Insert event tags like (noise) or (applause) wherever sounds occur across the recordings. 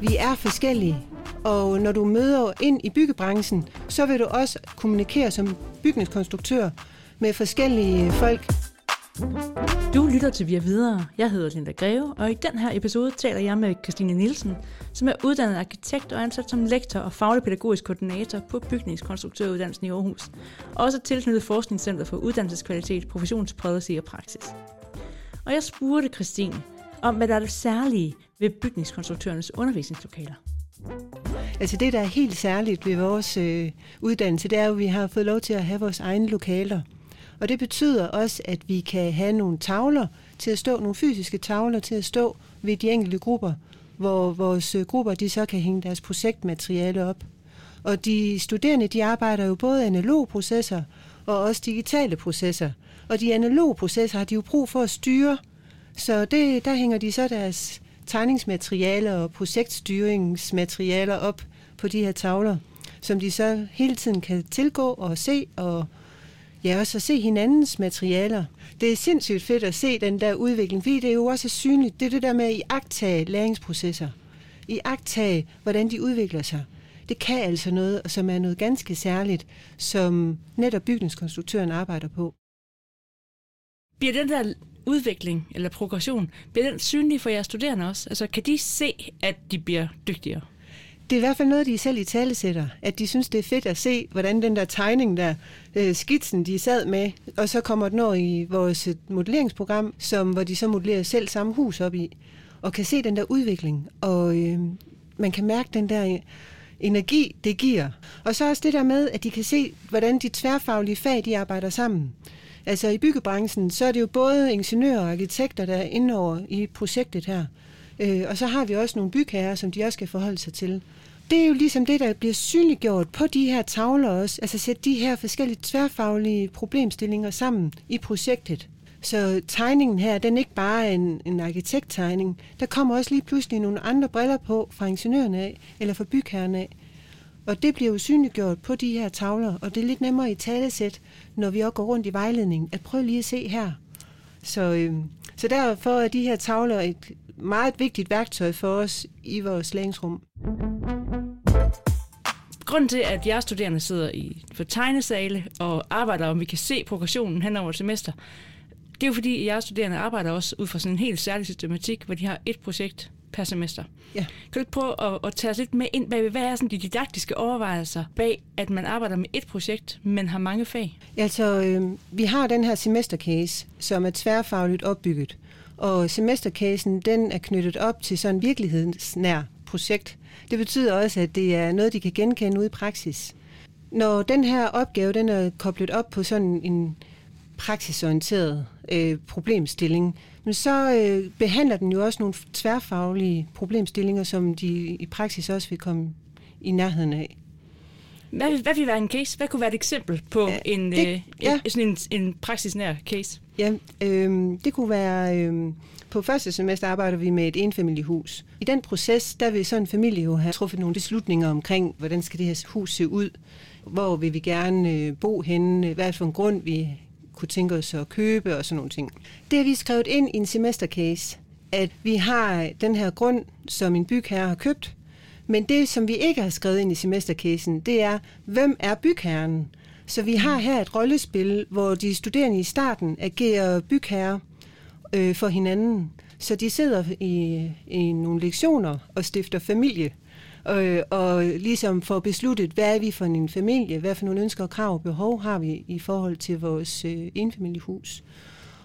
Vi er forskellige, og når du møder ind i byggebranchen, så vil du også kommunikere som bygningskonstruktør med forskellige folk. Du lytter til Via Videre. Jeg hedder Linda Greve, og i den her episode taler jeg med Christine Nielsen, som er uddannet arkitekt og ansat som lektor og faglig pædagogisk koordinator på bygningskonstruktøruddannelsen i Aarhus. Også tilknyttet Forskningscenter for Uddannelseskvalitet, Professionspolicy og Praksis. Og jeg spurgte Christine om, hvad der er det særlige ved bygningskonstruktørernes undervisningslokaler. Altså det, der er helt særligt ved vores øh, uddannelse, det er jo, at vi har fået lov til at have vores egne lokaler. Og det betyder også, at vi kan have nogle tavler til at stå, nogle fysiske tavler til at stå ved de enkelte grupper, hvor vores øh, grupper de så kan hænge deres projektmateriale op. Og de studerende de arbejder jo både analoge processer og også digitale processer. Og de analoge processer har de jo brug for at styre, så det, der hænger de så deres tegningsmaterialer og projektstyringsmaterialer op på de her tavler, som de så hele tiden kan tilgå og se og Ja, også at se hinandens materialer. Det er sindssygt fedt at se den der udvikling, fordi det er jo også synligt. Det er det der med at iagtage læringsprocesser. Iagtage, hvordan de udvikler sig. Det kan altså noget, som er noget ganske særligt, som netop bygningskonstruktøren arbejder på. Bliver den der udvikling eller progression, bliver den synlig for jeres studerende også? Altså kan de se, at de bliver dygtigere? det er i hvert fald noget, de selv i tale sætter, at de synes, det er fedt at se, hvordan den der tegning der, øh, skitsen, de sad med, og så kommer den over i vores øh, modelleringsprogram, som, hvor de så modellerer selv samme hus op i, og kan se den der udvikling, og øh, man kan mærke den der øh, energi, det giver. Og så også det der med, at de kan se, hvordan de tværfaglige fag, de arbejder sammen. Altså i byggebranchen, så er det jo både ingeniører og arkitekter, der er inde over i projektet her. Øh, og så har vi også nogle bygherrer, som de også skal forholde sig til det er jo ligesom det, der bliver synliggjort på de her tavler også. Altså sætte de her forskellige tværfaglige problemstillinger sammen i projektet. Så tegningen her, den er ikke bare en, en arkitekttegning. Der kommer også lige pludselig nogle andre briller på fra ingeniørerne af, eller fra bygherrerne af. Og det bliver jo synliggjort på de her tavler, og det er lidt nemmere i talesæt, når vi også går rundt i vejledningen, at prøve lige at se her. Så, øh, så derfor er de her tavler et meget vigtigt værktøj for os i vores læringsrum. Grunden til, at jeres studerende sidder i for tegnesale og arbejder, om vi kan se progressionen hen over et semester, det er jo fordi, at jeres studerende arbejder også ud fra sådan en helt særlig systematik, hvor de har et projekt per semester. Ja. Kan du ikke prøve at, at tage os lidt med ind bag, hvad er sådan de didaktiske overvejelser bag, at man arbejder med et projekt, men har mange fag? Altså, øh, vi har den her semestercase, som er tværfagligt opbygget. Og semestercasen, den er knyttet op til sådan en virkelighedsnær projekt. Det betyder også, at det er noget, de kan genkende ude i praksis. Når den her opgave den er koblet op på sådan en praksisorienteret øh, problemstilling, men så øh, behandler den jo også nogle tværfaglige problemstillinger, som de i praksis også vil komme i nærheden af. Hvad, hvad vil være en case? Hvad kunne være et eksempel på ja, en, det, øh, ja. sådan en, en praksisnær case? Ja, øh, det kunne være... Øh, på første semester arbejder vi med et enfamiliehus. I den proces, der vil sådan en familie jo have truffet nogle beslutninger omkring, hvordan skal det her hus se ud? Hvor vil vi gerne øh, bo henne? Hvad er for en grund, vi kunne tænke os at købe og sådan nogle ting. Det har vi skrevet ind i en semestercase, at vi har den her grund, som en bygherre har købt, men det, som vi ikke har skrevet ind i semestercasen, det er, hvem er bygherren? Så vi har her et rollespil, hvor de studerende i starten agerer bygherre øh, for hinanden. Så de sidder i, i nogle lektioner og stifter familie, øh, og ligesom får besluttet, hvad er vi for en familie, hvad for nogle ønsker og krav og behov har vi i forhold til vores øh, enfamiliehus.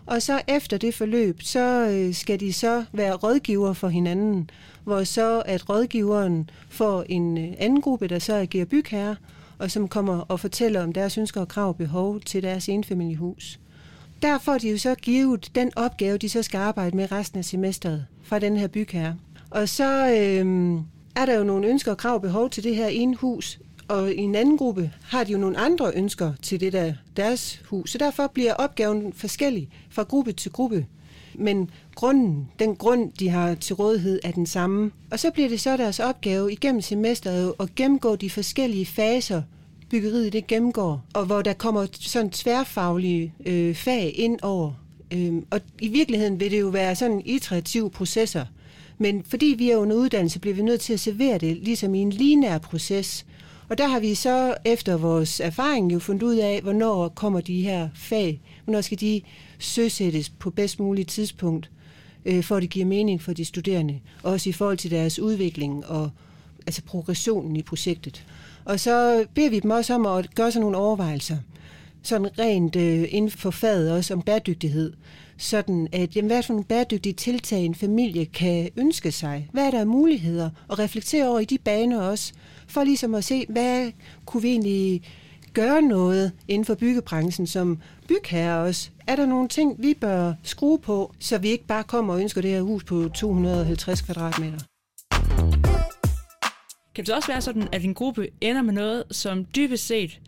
Og så efter det forløb, så øh, skal de så være rådgiver for hinanden, hvor så at rådgiveren får en øh, anden gruppe, der så agerer bygherre, og som kommer og fortæller om deres ønsker og krav og behov til deres enfamiliehus. Der får de jo så givet den opgave, de så skal arbejde med resten af semesteret fra den her bygherre. Og så øh, er der jo nogle ønsker og krav og behov til det her ene hus, og i en anden gruppe har de jo nogle andre ønsker til det der deres hus. Så derfor bliver opgaven forskellig fra gruppe til gruppe. Men grunden, den grund, de har til rådighed, er den samme. Og så bliver det så deres opgave igennem semesteret at gennemgå de forskellige faser, byggeriet det gennemgår, og hvor der kommer sådan tværfaglige øh, fag ind over. Øhm, og i virkeligheden vil det jo være sådan iterative processer, men fordi vi er under uddannelse, bliver vi nødt til at servere det ligesom i en linær proces. Og der har vi så efter vores erfaring jo fundet ud af, hvornår kommer de her fag, hvornår skal de søsættes på bedst muligt tidspunkt, øh, for at det giver mening for de studerende, også i forhold til deres udvikling og altså progressionen i projektet. Og så beder vi dem også om at gøre sig nogle overvejelser, sådan rent øh, inden for faget også om bæredygtighed, sådan at jamen, hvad for nogle bæredygtige tiltag en familie kan ønske sig? Hvad er der af muligheder? Og reflektere over i de baner også, for ligesom at se, hvad kunne vi egentlig gøre noget inden for byggebranchen som bygherre også? Er der nogle ting, vi bør skrue på, så vi ikke bare kommer og ønsker det her hus på 250 kvadratmeter? Kan det også være sådan, at en gruppe ender med noget, som dybest set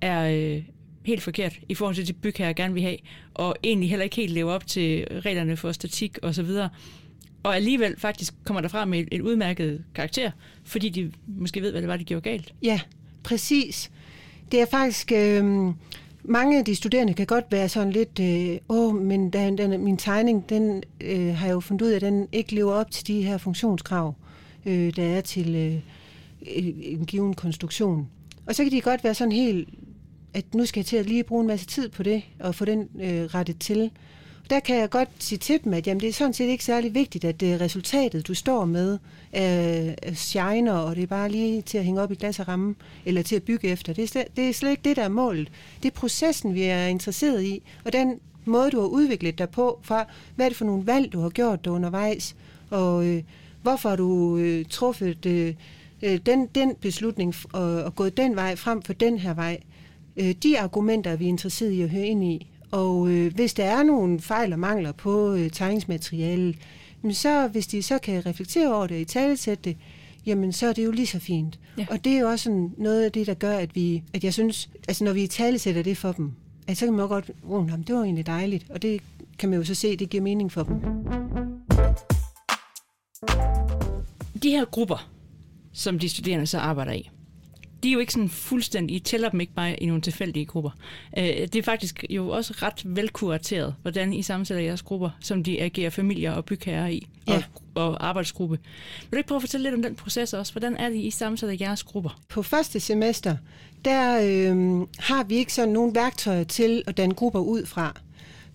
er øh, helt forkert i forhold til det bygherre gerne vil have, og egentlig heller ikke helt leve op til reglerne for statik og så videre, og alligevel faktisk kommer derfra med en udmærket karakter, fordi de måske ved, hvad det var, de gjorde galt. Ja, præcis. Det er faktisk... Øh, mange af de studerende kan godt være sådan lidt, øh, åh, men den, den, min tegning, den øh, har jeg jo fundet ud af, at den ikke lever op til de her funktionskrav, øh, der er til øh, en given konstruktion. Og så kan de godt være sådan helt, at nu skal jeg til at lige bruge en masse tid på det, og få den øh, rettet til. Der kan jeg godt sige til dem, at jamen, det er sådan set ikke særlig vigtigt, at det resultatet, du står med, er, er shiner, og det er bare lige til at hænge op i glas og ramme, eller til at bygge efter. Det er, slet, det er slet ikke det, der er målet. Det er processen, vi er interesseret i, og den måde, du har udviklet dig på, fra hvad er det for nogle valg, du har gjort der undervejs, og øh, hvorfor har du øh, truffet øh, øh den, den beslutning og, og gået den vej frem for den her vej. Øh, de argumenter er vi interesseret i at høre ind i, og øh, hvis der er nogle fejl og mangler på øh, tegningsmaterialet, så hvis de så kan reflektere over det og i talesætte det, jamen så er det jo lige så fint. Ja. Og det er jo også sådan noget af det, der gør, at vi, at jeg synes, altså når vi i talesætter det for dem, at så kan man jo godt, oh, jamen, det var egentlig dejligt, og det kan man jo så se, det giver mening for dem. De her grupper, som de studerende så arbejder i, de er jo ikke sådan fuldstændig, I tæller dem ikke bare i nogle tilfældige grupper. Øh, det er faktisk jo også ret velkurateret, hvordan I sammensætter jeres grupper, som de agerer familier og bygherrer i, ja. og, og arbejdsgruppe. Vil du ikke prøve at fortælle lidt om den proces også? Hvordan er det, I sammensætter jeres grupper? På første semester, der øh, har vi ikke sådan nogle værktøjer til at danne grupper ud fra.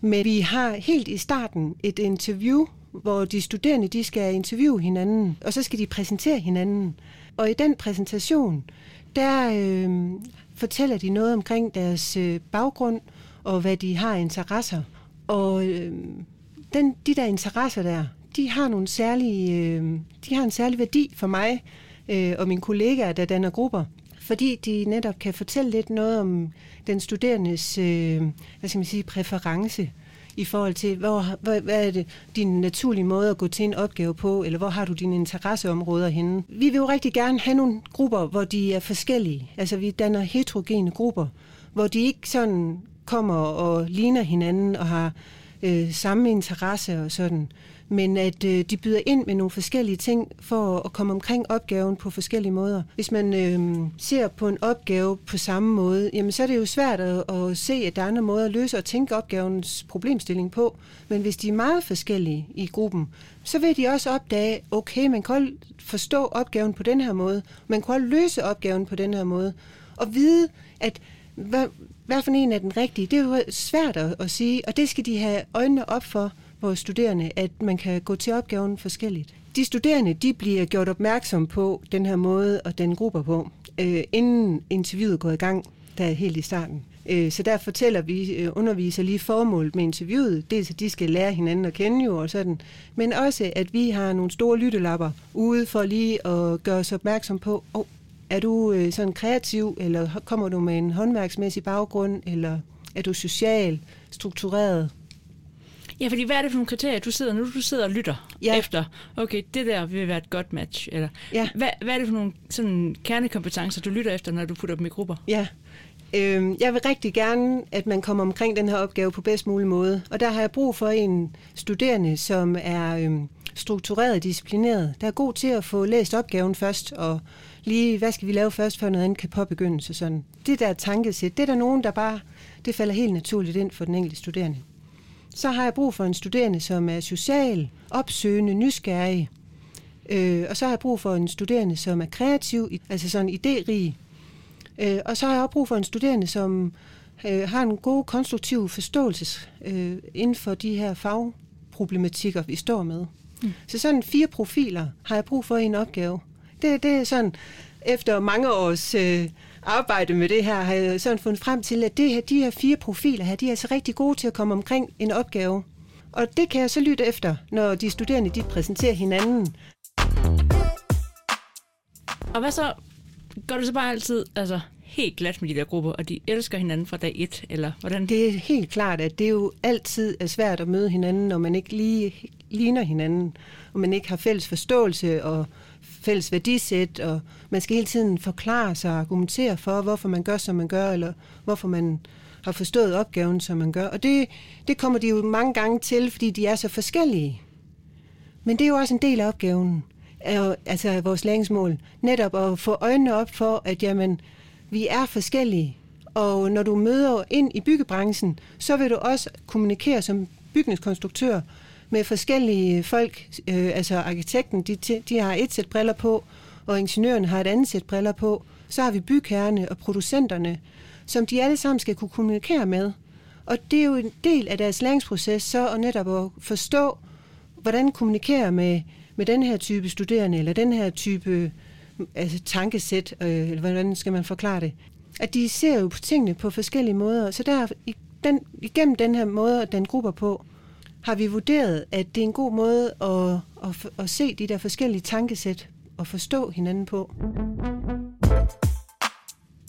Men vi har helt i starten et interview, hvor de studerende de skal interviewe hinanden, og så skal de præsentere hinanden. Og i den præsentation, der øh, fortæller de noget omkring deres øh, baggrund og hvad de har interesser. Og øh, den, de der interesser der, de har nogle særlige, øh, de har en særlig værdi for mig øh, og mine kollegaer, der danner grupper, fordi de netop kan fortælle lidt noget om den studerendes øh, hvad skal man sige, præference i forhold til, hvor, hvad, hvad er det din naturlige måde at gå til en opgave på, eller hvor har du dine interesseområder henne. Vi vil jo rigtig gerne have nogle grupper, hvor de er forskellige. Altså vi danner heterogene grupper, hvor de ikke sådan kommer og ligner hinanden og har øh, samme interesse og sådan men at øh, de byder ind med nogle forskellige ting for at komme omkring opgaven på forskellige måder. Hvis man øh, ser på en opgave på samme måde, jamen så er det jo svært at, at se, at der er andre måder at løse og tænke opgavens problemstilling på. Men hvis de er meget forskellige i gruppen, så vil de også opdage, okay, man kan forstå opgaven på den her måde, man kan løse opgaven på den her måde, og vide, at hvad, hvad for en er den rigtige, det er jo svært at, at sige, og det skal de have øjnene op for, på studerende, at man kan gå til opgaven forskelligt. De studerende de bliver gjort opmærksom på den her måde at den grupper på, øh, inden interviewet går i gang, der er helt i starten. Øh, så der fortæller vi øh, underviser lige formålet med interviewet. Dels at de skal lære hinanden at kende jo og sådan, men også at vi har nogle store lyttelapper ude for lige at gøre os opmærksom på, oh, er du øh, sådan kreativ, eller kommer du med en håndværksmæssig baggrund, eller er du social, struktureret, Ja, fordi hvad er det for nogle kriterier, du sidder, nu du sidder og lytter ja. efter? Okay, det der vil være et godt match. Eller, ja. hvad, hvad er det for nogle sådan, kernekompetencer, du lytter efter, når du putter dem i grupper? Ja, øh, jeg vil rigtig gerne, at man kommer omkring den her opgave på bedst mulig måde. Og der har jeg brug for en studerende, som er øh, struktureret og disciplineret. Der er god til at få læst opgaven først, og lige, hvad skal vi lave først, før noget andet kan påbegyndes og sådan. Det der tankesæt, det er der nogen, der bare, det falder helt naturligt ind for den enkelte studerende så har jeg brug for en studerende, som er social, opsøgende, nysgerrig, Øh, og så har jeg brug for en studerende, som er kreativ, altså sådan idérig. Øh, og så har jeg også brug for en studerende, som øh, har en god konstruktiv forståelse øh, inden for de her fagproblematikker, vi står med. Mm. Så sådan fire profiler har jeg brug for i en opgave. Det, det er sådan, efter mange års øh, arbejde med det her, har jeg sådan fundet frem til, at det her, de her fire profiler her, de er altså rigtig gode til at komme omkring en opgave. Og det kan jeg så lytte efter, når de studerende de præsenterer hinanden. Og hvad så? Går det så bare altid altså, helt glat med de der grupper, og de elsker hinanden fra dag et, eller hvordan? Det er helt klart, at det er jo altid er svært at møde hinanden, når man ikke lige ligner hinanden, og man ikke har fælles forståelse og fælles værdisæt, og man skal hele tiden forklare sig og argumentere for, hvorfor man gør, som man gør, eller hvorfor man har forstået opgaven, som man gør. Og det, det kommer de jo mange gange til, fordi de er så forskellige. Men det er jo også en del af opgaven, altså vores læringsmål. Netop at få øjnene op for, at jamen, vi er forskellige. Og når du møder ind i byggebranchen, så vil du også kommunikere som bygningskonstruktør med forskellige folk. Øh, altså arkitekten, de, de har et sæt briller på, og ingeniøren har et andet sæt briller på. Så har vi bygherrene og producenterne, som de alle sammen skal kunne kommunikere med. Og det er jo en del af deres læringsproces, så og netop at forstå, hvordan kommunikere med, med den her type studerende, eller den her type altså, tankesæt, øh, eller hvordan skal man forklare det. At de ser jo på tingene på forskellige måder, så der, i den, igennem den her måde at den grupper på, har vi vurderet, at det er en god måde at, at, at se de der forskellige tankesæt og forstå hinanden på.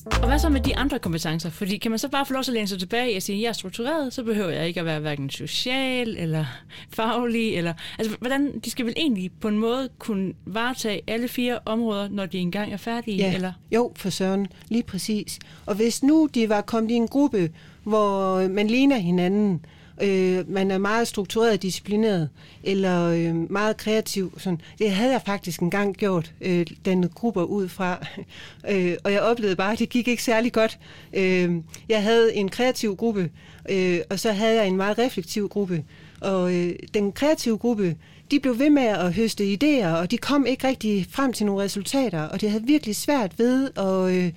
Og hvad så med de andre kompetencer? Fordi kan man så bare få lov til at læne sig tilbage og sige, at jeg er struktureret, så behøver jeg ikke at være hverken social eller faglig. Eller, altså, hvordan, de skal vel egentlig på en måde kunne varetage alle fire områder, når de engang er færdige? Ja, eller? jo, for søren, lige præcis. Og hvis nu de var kommet i en gruppe, hvor man ligner hinanden, øh, man er meget struktureret og disciplineret, eller øh, meget kreativ. Sådan. Det havde jeg faktisk engang gjort, øh, den gruppe ud fra. (laughs) øh, og jeg oplevede bare, at det gik ikke særlig godt. Øh, jeg havde en kreativ gruppe, øh, og så havde jeg en meget reflektiv gruppe. Og øh, den kreative gruppe, de blev ved med at høste idéer, og de kom ikke rigtig frem til nogle resultater, og det havde virkelig svært ved at, øh,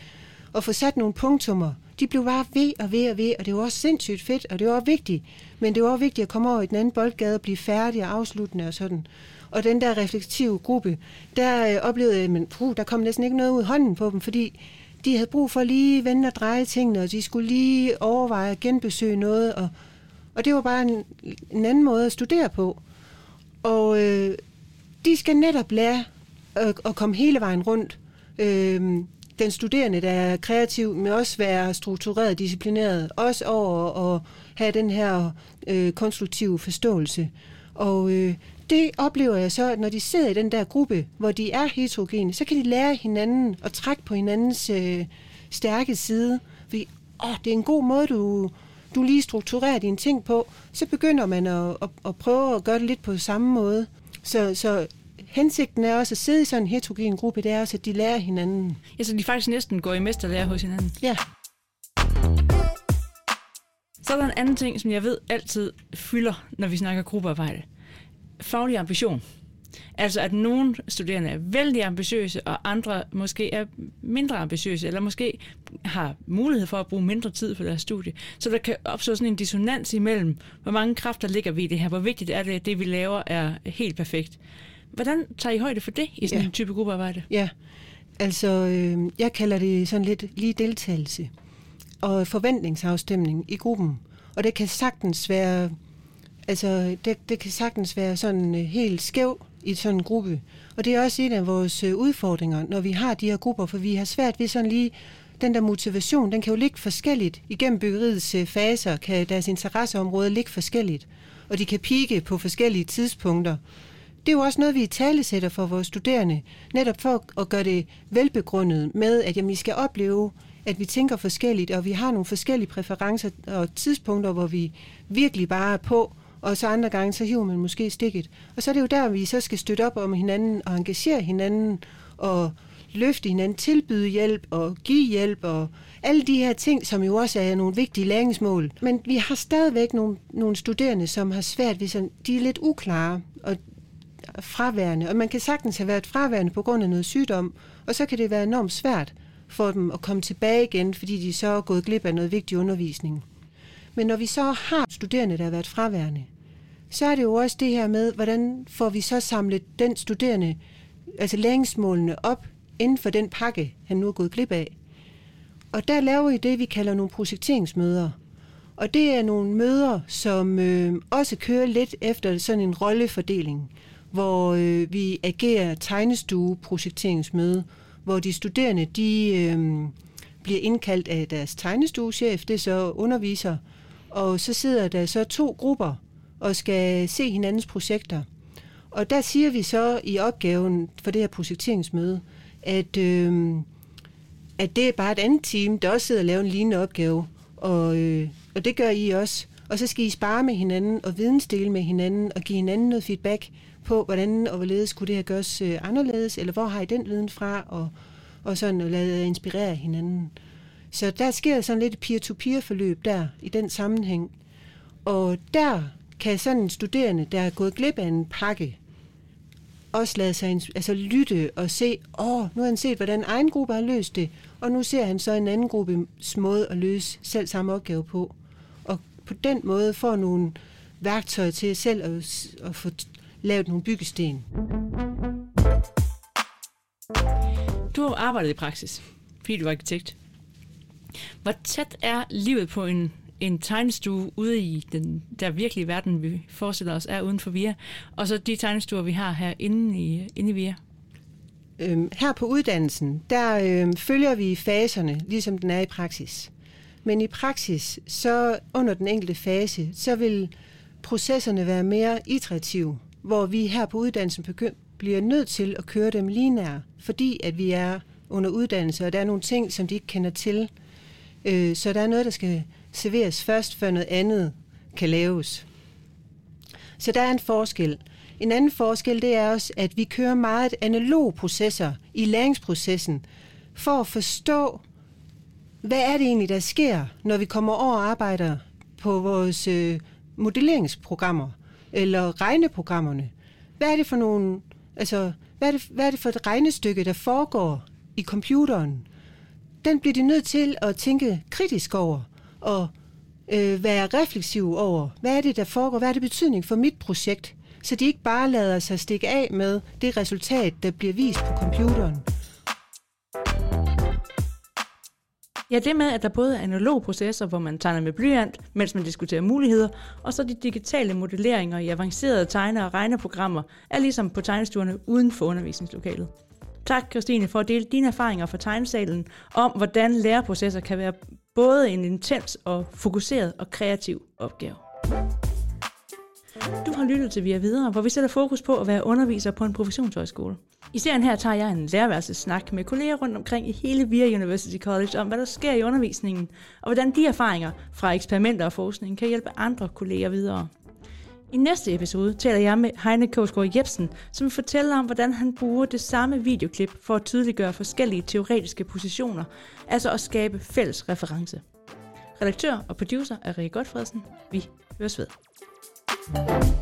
at få sat nogle punktummer de blev bare ved og ved og ved, og det var også sindssygt fedt, og det var også vigtigt. Men det var også vigtigt at komme over i den anden boldgade og blive færdig og afsluttende og sådan. Og den der reflektive gruppe, der øh, oplevede jeg, men puh, der kom næsten ikke noget ud af hånden på dem, fordi de havde brug for lige vende og dreje tingene, og de skulle lige overveje at genbesøge noget, og, og det var bare en, en anden måde at studere på. Og øh, de skal netop lære at, at komme hele vejen rundt. Øh, den studerende, der er kreativ, men også være struktureret, disciplineret, også over at have den her øh, konstruktive forståelse. Og øh, det oplever jeg så, at når de sidder i den der gruppe, hvor de er heterogene, så kan de lære hinanden og trække på hinandens øh, stærke side. Fordi åh, det er en god måde, du, du lige strukturerer dine ting på. Så begynder man at, at, at prøve at gøre det lidt på samme måde. Så, så hensigten er også at sidde i sådan en heterogen gruppe, det er også, at de lærer hinanden. Ja, så de faktisk næsten går i mesterlærer hos hinanden. Ja. Så er der en anden ting, som jeg ved altid fylder, når vi snakker gruppearbejde. Faglig ambition. Altså at nogle studerende er vældig ambitiøse, og andre måske er mindre ambitiøse, eller måske har mulighed for at bruge mindre tid på deres studie. Så der kan opstå sådan en dissonans imellem, hvor mange kræfter ligger vi i det her, hvor vigtigt er det, at det vi laver er helt perfekt. Hvordan tager I højde for det i sådan ja. en type gruppearbejde? Ja, altså øh, jeg kalder det sådan lidt lige deltagelse og forventningsafstemning i gruppen. Og det kan sagtens være, altså det, det kan sagtens være sådan øh, helt skæv i sådan en gruppe. Og det er også en af vores øh, udfordringer, når vi har de her grupper, for vi har svært ved sådan lige, den der motivation, den kan jo ligge forskelligt. Igennem byggeriets øh, faser kan deres interesseområde ligge forskelligt, og de kan pike på forskellige tidspunkter det er jo også noget, vi i tale sætter for vores studerende, netop for at gøre det velbegrundet med, at jamen, vi skal opleve, at vi tænker forskelligt, og vi har nogle forskellige præferencer og tidspunkter, hvor vi virkelig bare er på, og så andre gange, så hiver man måske stikket. Og så er det jo der, vi så skal støtte op om hinanden og engagere hinanden og løfte hinanden, tilbyde hjælp og give hjælp og alle de her ting, som jo også er nogle vigtige læringsmål. Men vi har stadigvæk nogle, nogle studerende, som har svært ved sådan, de er lidt uklare, og fraværende, og man kan sagtens have været fraværende på grund af noget sygdom, og så kan det være enormt svært for dem at komme tilbage igen, fordi de så er gået glip af noget vigtig undervisning. Men når vi så har studerende, der har været fraværende, så er det jo også det her med, hvordan får vi så samlet den studerende, altså læringsmålene op inden for den pakke, han nu er gået glip af. Og der laver vi det, vi kalder nogle projekteringsmøder. Og det er nogle møder, som øh, også kører lidt efter sådan en rollefordeling, hvor øh, vi agerer tegnestue-projekteringsmøde, hvor de studerende de, øh, bliver indkaldt af deres tegnestuechef, det er så underviser, og så sidder der så to grupper og skal se hinandens projekter. Og der siger vi så i opgaven for det her projekteringsmøde, at, øh, at det er bare et andet team, der også sidder og laver en lignende opgave, og, øh, og det gør I også. Og så skal I spare med hinanden og vidensdele med hinanden og give hinanden noget feedback på, hvordan og hvorledes kunne det her gøres øh, anderledes, eller hvor har I den viden fra, og, og sådan og lade inspirere hinanden. Så der sker sådan lidt peer-to-peer forløb der, i den sammenhæng. Og der kan sådan en studerende, der er gået glip af en pakke, også lade sig altså lytte og se, åh, nu har han set, hvordan egen gruppe har løst det, og nu ser han så en anden gruppes måde at løse selv samme opgave på. På den måde får nogle værktøjer til selv at, at få lavet nogle byggesten. Du har arbejdet i praksis, fordi du er arkitekt. Hvor tæt er livet på en, en tegnestue ude i den der virkelige verden, vi forestiller os er uden for VIA, og så de tegnestuer, vi har her inde i, inde i VIA? Øhm, her på uddannelsen, der øhm, følger vi faserne, ligesom den er i praksis. Men i praksis, så under den enkelte fase, så vil processerne være mere iterative, hvor vi her på uddannelsen bliver nødt til at køre dem lige fordi at vi er under uddannelse, og der er nogle ting, som de ikke kender til. Øh, så der er noget, der skal serveres først, før noget andet kan laves. Så der er en forskel. En anden forskel, det er også, at vi kører meget analog processer i læringsprocessen, for at forstå, hvad er det egentlig, der sker, når vi kommer over og arbejder på vores øh, modelleringsprogrammer eller regneprogrammerne. Hvad er det for nogle, altså, hvad er det, hvad er det for et regnestykke, der foregår i computeren? Den bliver de nødt til at tænke kritisk over og øh, være refleksiv over, hvad er det, der foregår, hvad er det betydning for mit projekt, så de ikke bare lader sig stikke af med det resultat, der bliver vist på computeren. Ja, det med, at der både er analoge processer, hvor man tegner med blyant, mens man diskuterer muligheder, og så de digitale modelleringer i avancerede tegner- og regneprogrammer, er ligesom på tegnestuerne uden for undervisningslokalet. Tak, Christine, for at dele dine erfaringer fra tegnesalen om, hvordan læreprocesser kan være både en intens og fokuseret og kreativ opgave. Du har lyttet til Via Videre, hvor vi sætter fokus på at være underviser på en professionshøjskole. I serien her tager jeg en lærerværelsesnak med kolleger rundt omkring i hele VIA University College om, hvad der sker i undervisningen, og hvordan de erfaringer fra eksperimenter og forskning kan hjælpe andre kolleger videre. I næste episode taler jeg med Heine Kogsgaard Jebsen, som vil fortælle om, hvordan han bruger det samme videoklip for at tydeliggøre forskellige teoretiske positioner, altså at skabe fælles reference. Redaktør og producer er Rikke Godfredsen. Vi høres ved. you